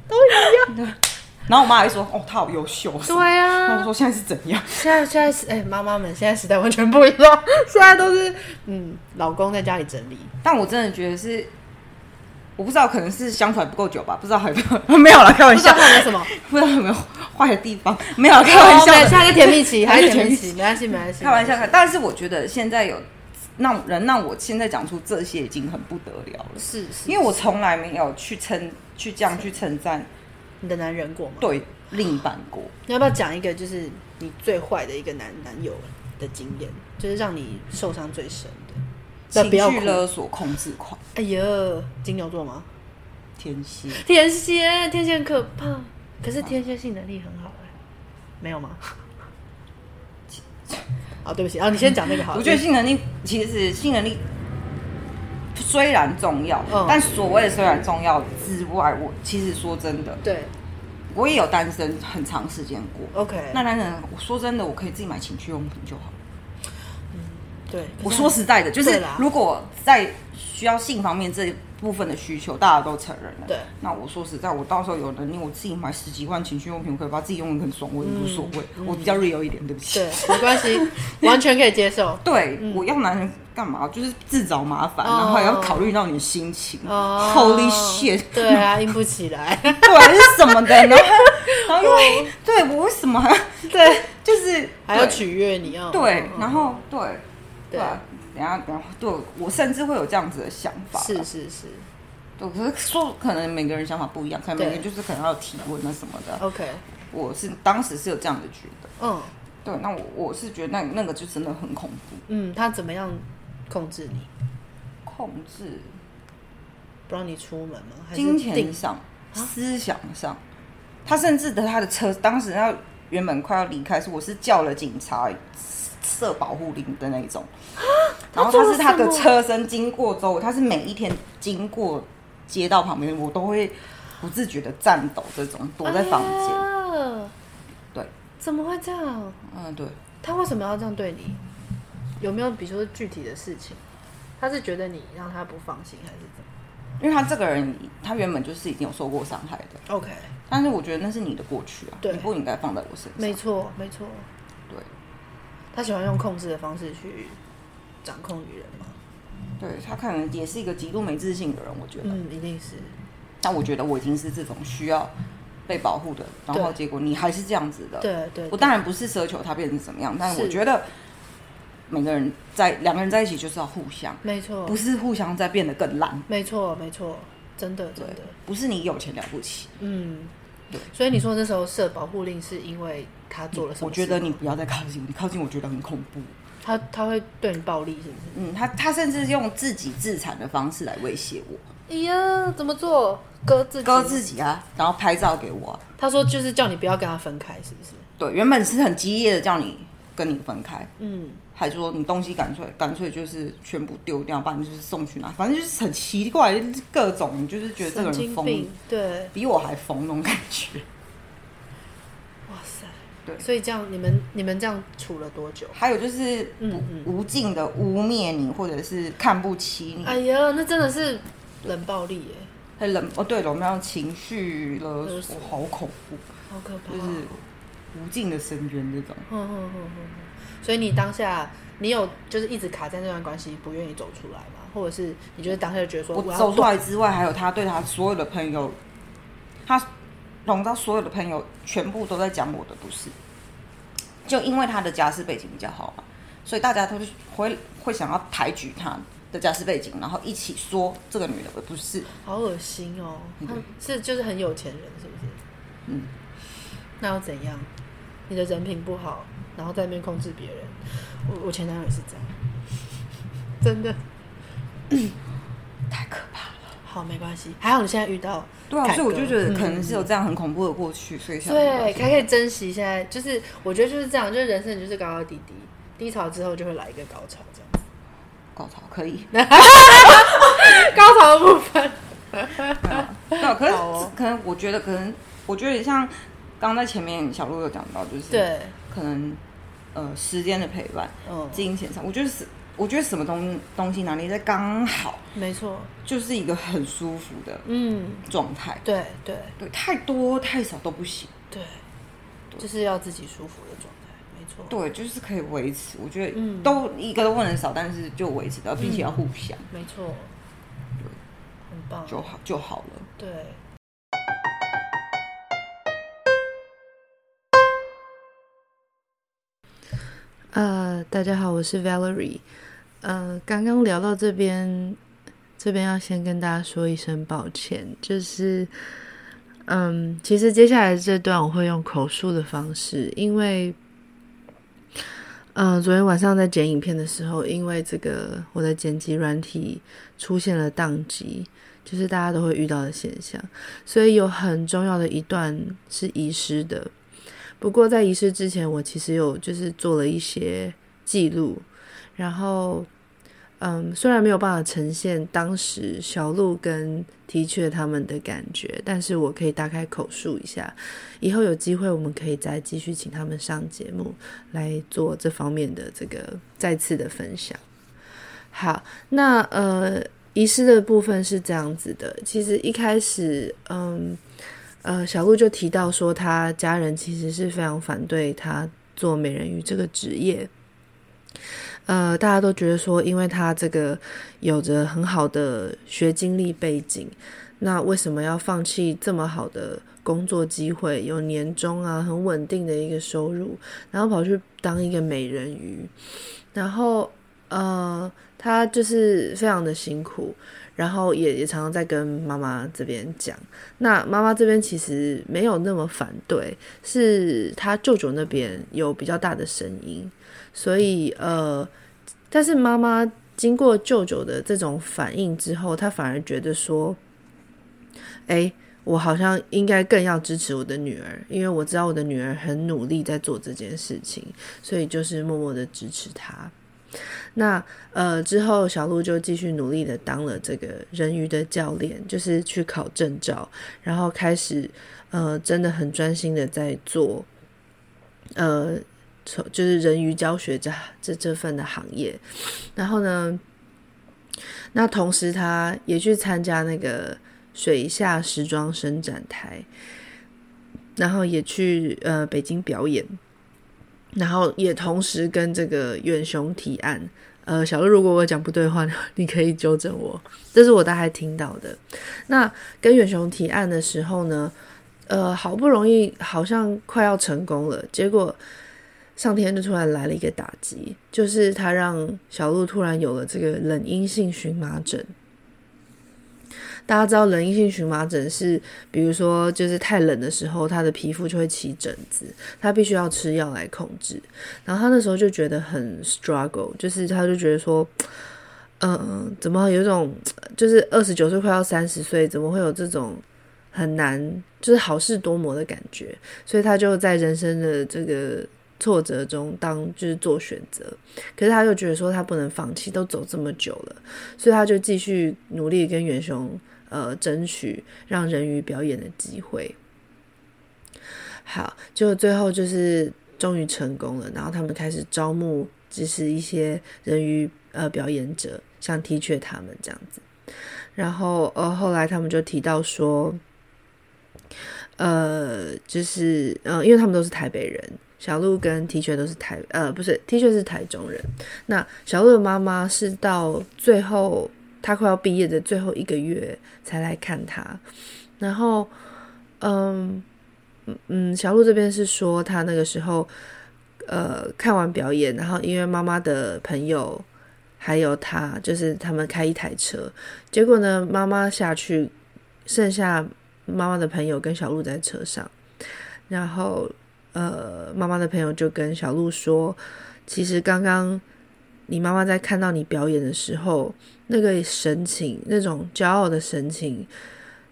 都一样。(laughs) 然后我妈还说：“哦，她好优秀。”对啊。然后我说：“现在是怎样？”现在现在是哎，妈妈们现在时代完全不一样，现在都是嗯，老公在家里整理。但我真的觉得是，我不知道可能是相处还不够久吧，不知道还有没有 (laughs) 没有了，开玩笑。还有什么？不知道有没有坏的地方？没有，开玩笑。现在是甜蜜期，(laughs) 还是甜蜜期？没关系，没关系。开玩笑，但是我觉得现在有让人让我现在讲出这些已经很不得了了。是是，因为我从来没有去称去这样去称赞你的男人过吗？对。另一半过，你要不要讲一个就是你最坏的一个男男友的经验，就是让你受伤最深的？情绪勒索、控制狂。哎呀，金牛座吗？天蝎，天蝎，天蝎很可怕。可是天蝎性能力很好哎，没有吗？(laughs) 啊，对不起啊，你先讲那个好了。我觉得性能力其实性能力虽然重要，但所谓的虽然重要之外，我其实说真的，对。我也有单身很长时间过，OK。那男人，我说真的，我可以自己买情趣用品就好。嗯，对。我说实在的，就是如果在需要性方面这部分的需求，大家都承认了。对。那我说实在，我到时候有能力，我自己买十几万情趣用品，我可以把自己用的很爽，我也无所谓。我比较 real 一点，对不起。对，没关系，(laughs) 完全可以接受。对，我要男人。干嘛？就是自找麻烦，然后也要考虑到你的心情。Holy shit！对啊，硬不起来。(laughs) 对，是什么的？然后，(laughs) 然后因为对我为什么还对，就是还要取悦你啊？对，然后对对，等下等下，对我甚至会有这样子的想法。是是是，对，可是说可能每个人想法不一样，可能每个人就是可能要提问啊什么的。OK，我是当时是有这样的觉得。嗯，对，那我我是觉得那那个就真的很恐怖。嗯，他怎么样控制你？控制，不让你出门吗？还是金钱上、思想上，他甚至的他的车，当时他原本快要离开时，我是叫了警察设保护令的那种。然后他是他的车身经过之后，他是每一天经过街道旁边，我都会不自觉的颤抖，这种躲在房间。哎、对，怎么会这样？嗯，对。他为什么要这样对你？有没有比如说具体的事情？他是觉得你让他不放心，还是怎么？因为他这个人，他原本就是已经有受过伤害的。OK，但是我觉得那是你的过去啊，对，你不应该放在我身上。没错，没错。对，他喜欢用控制的方式去掌控女人吗？对，他可能也是一个极度没自信的人，我觉得。嗯，一定是。但我觉得我已经是这种需要被保护的，然后结果你还是这样子的。对对，对。我当然不是奢求他变成怎么样，但是我觉得。每个人在两个人在一起就是要互相，没错，不是互相在变得更烂，没错没错，真的真的不是你有钱了不起，嗯，对，所以你说那时候设保护令是因为他做了什么？我觉得你不要再靠近，你靠近我觉得很恐怖。他他会对你暴力是不是？嗯，他他甚至用自己自残的方式来威胁我。哎呀，怎么做？割自己割自己啊，然后拍照给我。他说就是叫你不要跟他分开，是不是？对，原本是很激烈的叫你跟你分开，嗯。还说你东西干脆干脆就是全部丢掉，把你就是送去哪，反正就是很奇怪，各种就是觉得这个人疯，对，比我还疯那种感觉。对，所以这样你们你们这样处了多久？还有就是无嗯嗯无尽的污蔑你，或者是看不起你。哎呀，那真的是冷暴力耶！很冷哦，对了，我们要情绪勒索，好恐怖，好可怕，就是无尽的深渊这种。所以你当下，你有就是一直卡在那段关系，不愿意走出来吗？或者是你觉得当下就觉得说，我走出来之外，还有他对他所有的朋友，他笼罩所有的朋友全部都在讲我的不是，就因为他的家世背景比较好嘛，所以大家都是会会想要抬举他的家世背景，然后一起说这个女的不是，好恶心哦，是就是很有钱人是不是？嗯，那又怎样？你的人品不好。然后在那边控制别人，我我前男友也是这样，(laughs) 真的，太可怕了。好，没关系，还好你现在遇到，对啊，所以我就觉得可能是有这样很恐怖的过去，嗯、所以对，还可以珍惜现在，就是我觉得就是这样，就是人生就是高高低低，低潮之后就会来一个高潮，这样子。高潮可以，(laughs) 高潮的部分，对，可是、哦、可能我觉得可能我觉得像。刚在前面小鹿有讲到，就是对，可能呃时间的陪伴，嗯，金钱上，我觉得是，我觉得什么东东西拿捏在刚好，没错，就是一个很舒服的嗯。状态，对对。对，太多太少都不行，对，就是要自己舒服的状态，没错，对，就是可以维持，我觉得都一个都不能少，但是就维持到，并且要互相，没错，对，很棒，就好就好了，对。呃，uh, 大家好，我是 Valerie。呃，刚刚聊到这边，这边要先跟大家说一声抱歉，就是，嗯，其实接下来这段我会用口述的方式，因为，呃，昨天晚上在剪影片的时候，因为这个我的剪辑软体出现了宕机，就是大家都会遇到的现象，所以有很重要的一段是遗失的。不过在遗失之前，我其实有就是做了一些记录，然后，嗯，虽然没有办法呈现当时小鹿跟的确他们的感觉，但是我可以大概口述一下。以后有机会，我们可以再继续请他们上节目来做这方面的这个再次的分享。好，那呃，遗失的部分是这样子的，其实一开始，嗯。呃，小鹿就提到说，他家人其实是非常反对他做美人鱼这个职业。呃，大家都觉得说，因为他这个有着很好的学经历背景，那为什么要放弃这么好的工作机会，有年终啊，很稳定的一个收入，然后跑去当一个美人鱼？然后，呃，他就是非常的辛苦，然后也也常常在跟妈妈这边讲。那妈妈这边其实没有那么反对，是他舅舅那边有比较大的声音，所以呃，但是妈妈经过舅舅的这种反应之后，他反而觉得说，哎。我好像应该更要支持我的女儿，因为我知道我的女儿很努力在做这件事情，所以就是默默的支持她。那呃之后，小鹿就继续努力的当了这个人鱼的教练，就是去考证照，然后开始呃真的很专心的在做呃就是人鱼教学这这这份的行业。然后呢，那同时他也去参加那个。水下时装伸展台，然后也去呃北京表演，然后也同时跟这个远雄提案。呃，小鹿，如果我讲不对的话，(laughs) 你可以纠正我。这是我大概听到的。那跟远雄提案的时候呢，呃，好不容易好像快要成功了，结果上天就突然来了一个打击，就是他让小鹿突然有了这个冷阴性荨麻疹。大家知道冷阴性荨麻疹是，比如说就是太冷的时候，他的皮肤就会起疹子，他必须要吃药来控制。然后他那时候就觉得很 struggle，就是他就觉得说，嗯，怎么有一种就是二十九岁快要三十岁，怎么会有这种很难就是好事多磨的感觉？所以他就在人生的这个挫折中当就是做选择，可是他又觉得说他不能放弃，都走这么久了，所以他就继续努力跟远雄。呃，争取让人鱼表演的机会。好，就最后就是终于成功了。然后他们开始招募，就是一些人鱼呃表演者，像 T 雀他们这样子。然后呃，后来他们就提到说，呃，就是呃，因为他们都是台北人，小鹿跟 T 恤都是台呃，不是 T 恤是台中人。那小鹿的妈妈是到最后。他快要毕业的最后一个月才来看他，然后，嗯嗯，小鹿这边是说他那个时候，呃，看完表演，然后因为妈妈的朋友还有他，就是他们开一台车，结果呢，妈妈下去，剩下妈妈的朋友跟小鹿在车上，然后，呃，妈妈的朋友就跟小鹿说，其实刚刚。你妈妈在看到你表演的时候，那个神情，那种骄傲的神情，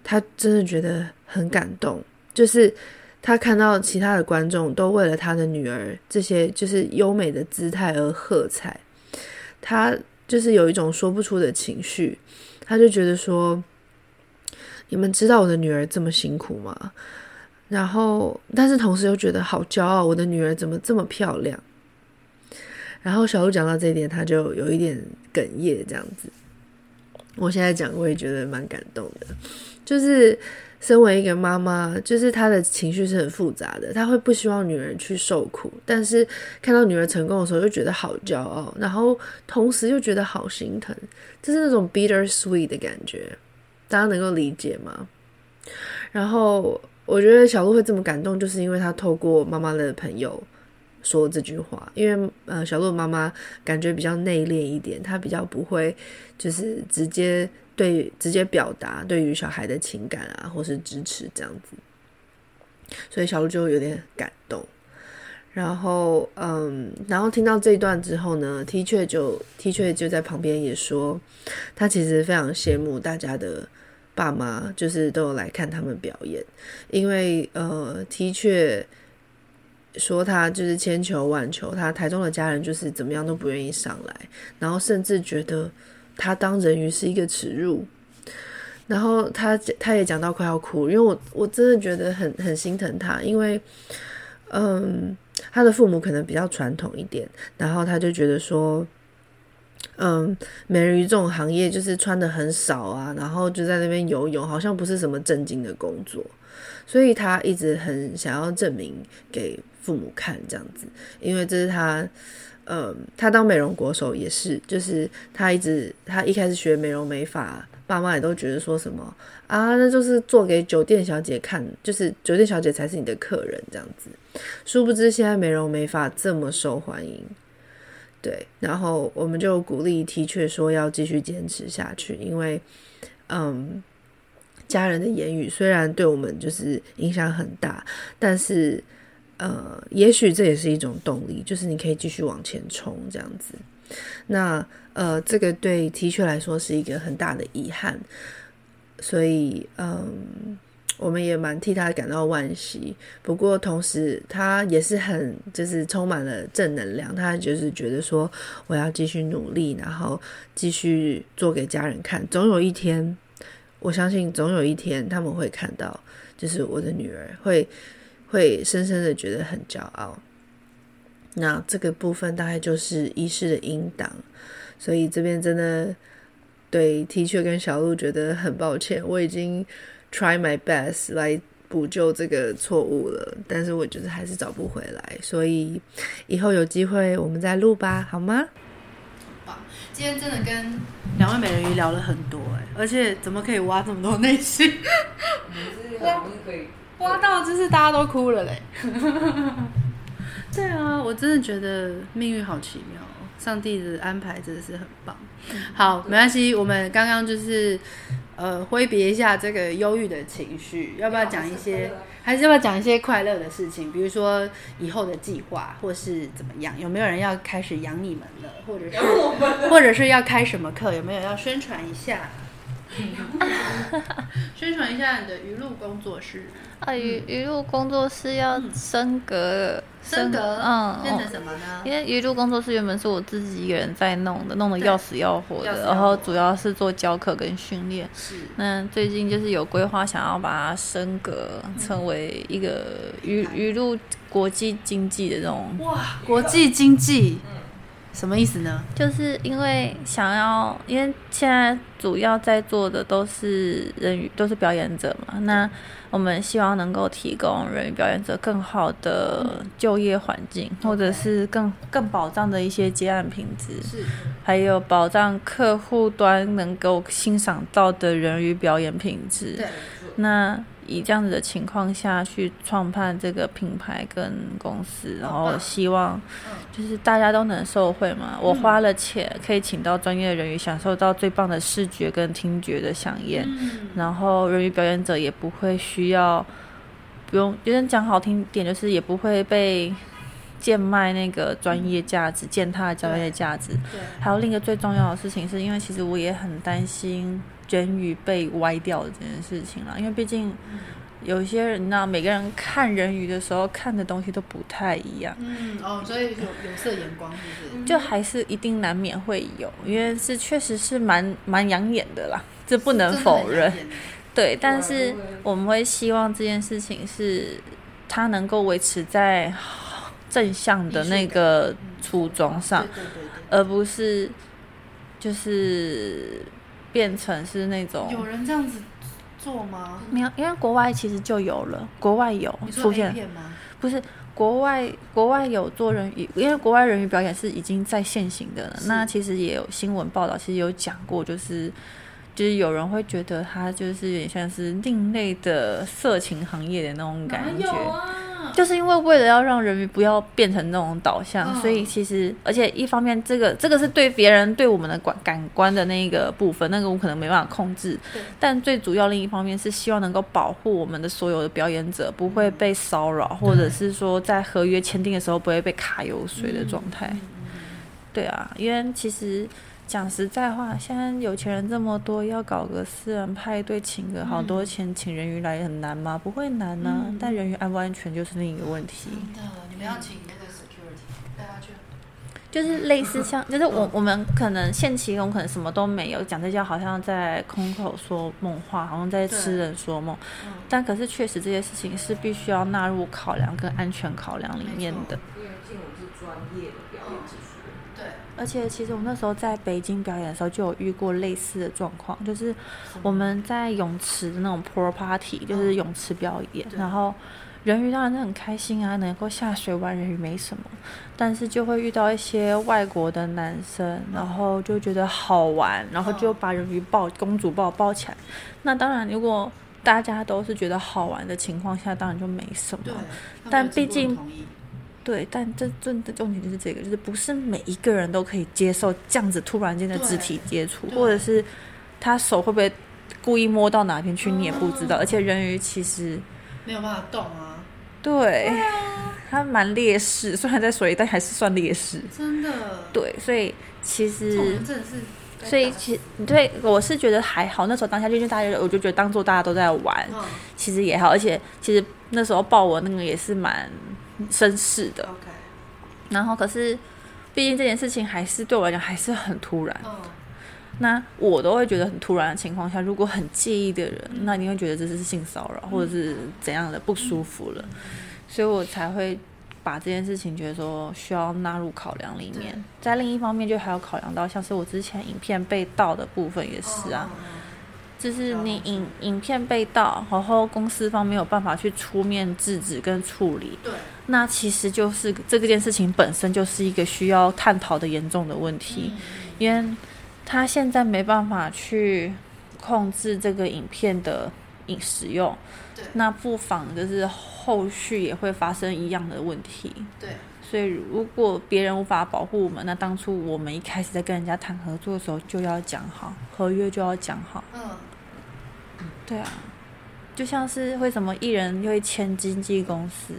她真的觉得很感动。就是她看到其他的观众都为了她的女儿这些就是优美的姿态而喝彩，她就是有一种说不出的情绪。她就觉得说：“你们知道我的女儿这么辛苦吗？”然后，但是同时又觉得好骄傲，我的女儿怎么这么漂亮？然后小鹿讲到这一点，他就有一点哽咽，这样子。我现在讲，我也觉得蛮感动的。就是身为一个妈妈，就是她的情绪是很复杂的。她会不希望女儿去受苦，但是看到女儿成功的时候，又觉得好骄傲，然后同时又觉得好心疼，就是那种 bitter sweet 的感觉。大家能够理解吗？然后我觉得小鹿会这么感动，就是因为他透过妈妈的朋友。说这句话，因为呃，小鹿妈妈感觉比较内敛一点，她比较不会就是直接对直接表达对于小孩的情感啊，或是支持这样子，所以小鹿就有点感动。然后嗯，然后听到这一段之后呢，T 雀就 T 雀就在旁边也说，他其实非常羡慕大家的爸妈，就是都有来看他们表演，因为呃的确。说他就是千求万求，他台中的家人就是怎么样都不愿意上来，然后甚至觉得他当人鱼是一个耻辱，然后他他也讲到快要哭，因为我我真的觉得很很心疼他，因为嗯，他的父母可能比较传统一点，然后他就觉得说，嗯，美人鱼这种行业就是穿得很少啊，然后就在那边游泳，好像不是什么正经的工作，所以他一直很想要证明给。父母看这样子，因为这是他，嗯，他当美容国手也是，就是他一直他一开始学美容美发，爸妈也都觉得说什么啊，那就是做给酒店小姐看，就是酒店小姐才是你的客人这样子。殊不知现在美容美发这么受欢迎，对，然后我们就鼓励 T 雀说要继续坚持下去，因为嗯，家人的言语虽然对我们就是影响很大，但是呃，也许这也是一种动力，就是你可以继续往前冲这样子。那呃，这个对 T 雀来说是一个很大的遗憾，所以嗯。我们也蛮替他感到惋惜，不过同时他也是很就是充满了正能量，他就是觉得说我要继续努力，然后继续做给家人看，总有一天，我相信总有一天他们会看到，就是我的女儿会会深深的觉得很骄傲。那这个部分大概就是医师的音档，所以这边真的对 T 雀跟小鹿觉得很抱歉，我已经。Try my best 来补救这个错误了，但是我觉得还是找不回来，所以以后有机会我们再录吧，好吗？好，今天真的跟两位美人鱼聊了很多哎，而且怎么可以挖这么多内心？挖 (laughs) 挖到就是大家都哭了嘞。(laughs) 对啊，我真的觉得命运好奇妙，上帝的安排真的是很棒。好，没关系，我们刚刚就是。呃，挥别一下这个忧郁的情绪，要不要讲一些？还是要不要讲一些快乐的事情？比如说以后的计划，或是怎么样？有没有人要开始养你们了？或者是，或者是要开什么课？有没有要宣传一下？(laughs) 宣传一下你的鱼露工作室。啊，鱼鱼露工作室要升格，嗯、升格，嗯，变成什么呢？因为鱼露工作室原本是我自己一个人在弄的，弄得要死要活的，然后主要是做教课跟训练。是。那最近就是有规划，想要把它升格，成为一个鱼鱼露国际经济的这种。哇，国际经济。什么意思呢？就是因为想要，因为现在主要在做的都是人鱼，都是表演者嘛。那我们希望能够提供人鱼表演者更好的就业环境，嗯、或者是更更保障的一些接案品质，是，还有保障客户端能够欣赏到的人鱼表演品质。对，那。以这样子的情况下去创办这个品牌跟公司，然后希望就是大家都能受惠嘛。我花了钱可以请到专业的人鱼，享受到最棒的视觉跟听觉的飨宴，然后人鱼表演者也不会需要不用，有点讲好听点，就是也不会被贱卖那个专业价值，践踏的专业价值。还有另一个最重要的事情，是因为其实我也很担心。卷鱼被歪掉的这件事情了，因为毕竟有一些人呢，每个人看人鱼的时候看的东西都不太一样。嗯哦，所以有有色眼光是不是？就还是一定难免会有，因为是确实是蛮蛮养眼的啦，这不能否认。对，但是我们会希望这件事情是它能够维持在正向的那个初衷上，而不是就是。变成是那种有人这样子做吗？没有，因为国外其实就有了，国外有出现吗？不是，国外国外有做人鱼，因为国外人鱼表演是已经在现行的了。那其实也有新闻报道，其实有讲过，就是就是有人会觉得他就是有点像是另类的色情行业的那种感觉。就是因为为了要让人民不要变成那种导向，哦、所以其实而且一方面，这个这个是对别人对我们的感感官的那个部分，那个我可能没办法控制。但最主要另一方面是希望能够保护我们的所有的表演者不会被骚扰，嗯、或者是说在合约签订的时候不会被卡油水的状态。嗯、对啊，因为其实。讲实在话，现在有钱人这么多，要搞个私人派对，请个好多钱，请人鱼来很难吗？不会难呢、啊。嗯、但人鱼安不安全就是另一个问题。真的，你们要请那个 security 带他去。就是类似像，就是我我们可能限期，我们可能什么都没有，讲这些好像在空口说梦话，好像在痴人说梦。嗯、但可是确实这些事情是必须要纳入考量跟安全考量里面的。因为毕竟我们是专业的表演技术。而且其实我那时候在北京表演的时候就有遇过类似的状况，就是我们在泳池的那种 pool party，就是泳池表演，然后人鱼当然是很开心啊，能够下水玩人鱼没什么，但是就会遇到一些外国的男生，然后就觉得好玩，然后就把人鱼抱公主抱抱起来。那当然，如果大家都是觉得好玩的情况下，当然就没什么。但毕竟。对，但这真的重点就是这个，就是不是每一个人都可以接受这样子突然间的肢体接触，或者是他手会不会故意摸到哪边去，你也不知道。而且人鱼其实没有办法动啊。对，(laughs) 他蛮劣势，虽然在水里，但还是算劣势。真的。对，所以其实真的是。所以其实对我是觉得还好，那时候当下就因为大家，我就觉得当做大家都在玩，嗯、其实也好。而且其实那时候抱我那个也是蛮绅士的。然后可是，毕竟这件事情还是对我来讲还是很突然。嗯、那我都会觉得很突然的情况下，如果很介意的人，嗯、那你会觉得这是性骚扰或者是怎样的不舒服了，嗯、所以我才会。把这件事情觉得说需要纳入考量里面，在另一方面就还要考量到，像是我之前影片被盗的部分也是啊，就是你影影片被盗，然后公司方没有办法去出面制止跟处理，对，那其实就是这个件事情本身就是一个需要探讨的严重的问题，因为他现在没办法去控制这个影片的影使用，对，那不妨就是。后续也会发生一样的问题，对，所以如果别人无法保护我们，那当初我们一开始在跟人家谈合作的时候就要讲好，合约就要讲好，嗯，对啊，就像是为什么艺人会签经纪公司，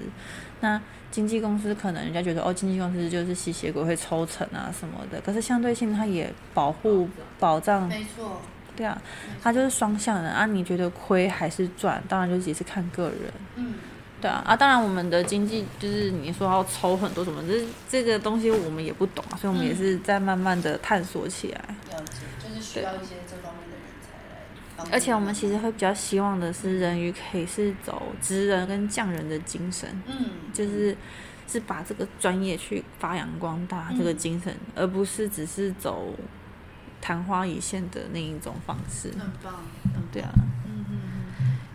那经纪公司可能人家觉得哦，经纪公司就是吸血鬼会抽成啊什么的，可是相对性它也保护保障，没错，对啊，它就是双向的啊，你觉得亏还是赚，当然就是也是看个人，嗯。对啊，啊，当然我们的经济就是你说要抽很多什么，这这个东西我们也不懂啊，所以我们也是在慢慢的探索起来。了解，就是需要一些。而且我们其实会比较希望的是人鱼可以是走职人跟匠人的精神，嗯，就是是把这个专业去发扬光大这个精神，嗯、而不是只是走昙花一现的那一种方式。很棒，嗯，对啊。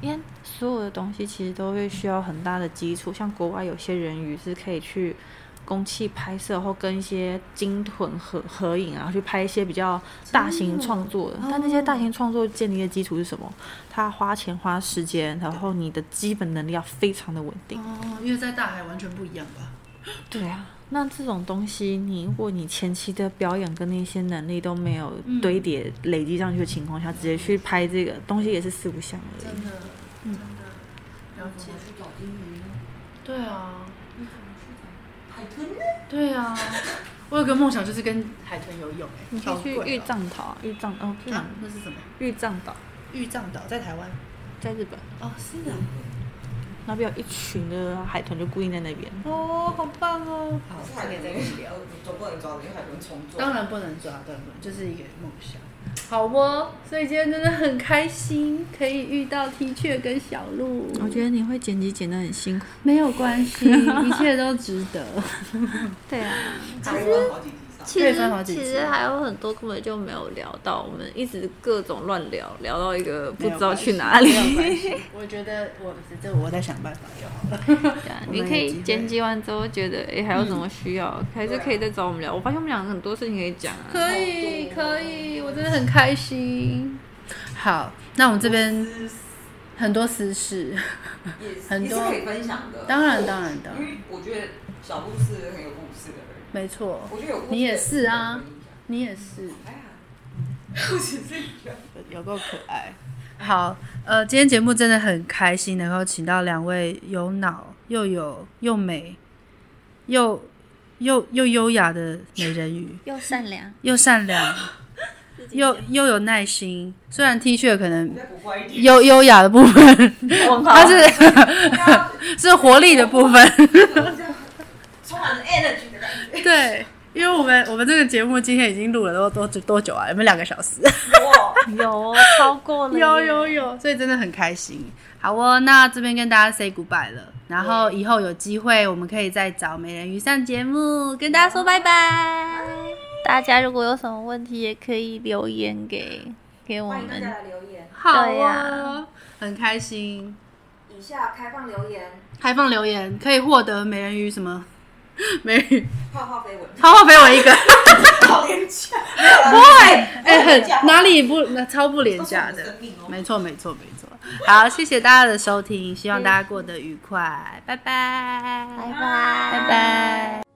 因为所有的东西其实都会需要很大的基础，像国外有些人鱼是可以去公器拍摄，或跟一些鲸豚合合影啊，去拍一些比较大型创作的。的但那些大型创作建立的基础是什么？他花钱花时间，然后你的基本能力要非常的稳定。哦，因为在大海完全不一样吧？对啊，那这种东西，你如果你前期的表演跟那些能力都没有堆叠累积上去的情况下，直接去拍这个东西也是四不像的。真的。嗯，了解。对啊。海豚呢？对啊，(laughs) 我有个梦想就是跟海豚游泳。你可以去玉藏岛啊，玉藏哦，是哪？那是什么？玉藏岛。玉藏岛在台湾，在日本。哦，是啊。那边有一群的海豚就固定在那边。哦，好棒哦！好，下面再跟你聊，总不能抓那个海豚重抓。当然不能抓，对不对？就是一个梦想。好哦，所以今天真的很开心，可以遇到 T 雀跟小鹿。我觉得你会剪辑剪得很辛苦，没有关系，一切都值得。(laughs) (laughs) 对啊，其实其实其实还有很多根本就没有聊到，我们一直各种乱聊，聊到一个不知道去哪里。我觉得我这我在想办法就好了。对啊，你可以剪辑完之后觉得哎还有什么需要，还是可以再找我们聊。我发现我们两个很多事情可以讲啊。可以可以，我真的很开心。好，那我们这边很多私事，很多可以分享的。当然当然当然，因为我觉得小故事很有故事的。没错，你也是啊，你也是。有够可爱。好，呃，今天节目真的很开心，能够请到两位有脑又有又美又又又优雅的美人鱼，(laughs) 又善良又善良 (laughs) 又又有耐心。虽然 T 恤可能优优雅的部分，它是 (laughs) 是活力的部分，充满了 energy。(laughs) 对，因为我们我们这个节目今天已经录了多多多久啊？有没有两个小时？有，(laughs) 超过了。有有有，所以真的很开心。好哦，那这边跟大家 say goodbye 了。然后以后有机会，我们可以再找美人鱼上节目，跟大家说拜拜。大家如果有什么问题，也可以留言给给我们。留言。好呀，很开心。以下开放留言。开放留言可以获得美人鱼什么？(laughs) 美人。鱼，画画飞吻，画画飞吻一个，(laughs) 好廉价，不会，哎，很哪里不那超不廉价的，没错没错没错。好，谢谢大家的收听，希望大家过得愉快，拜拜，拜拜，拜拜。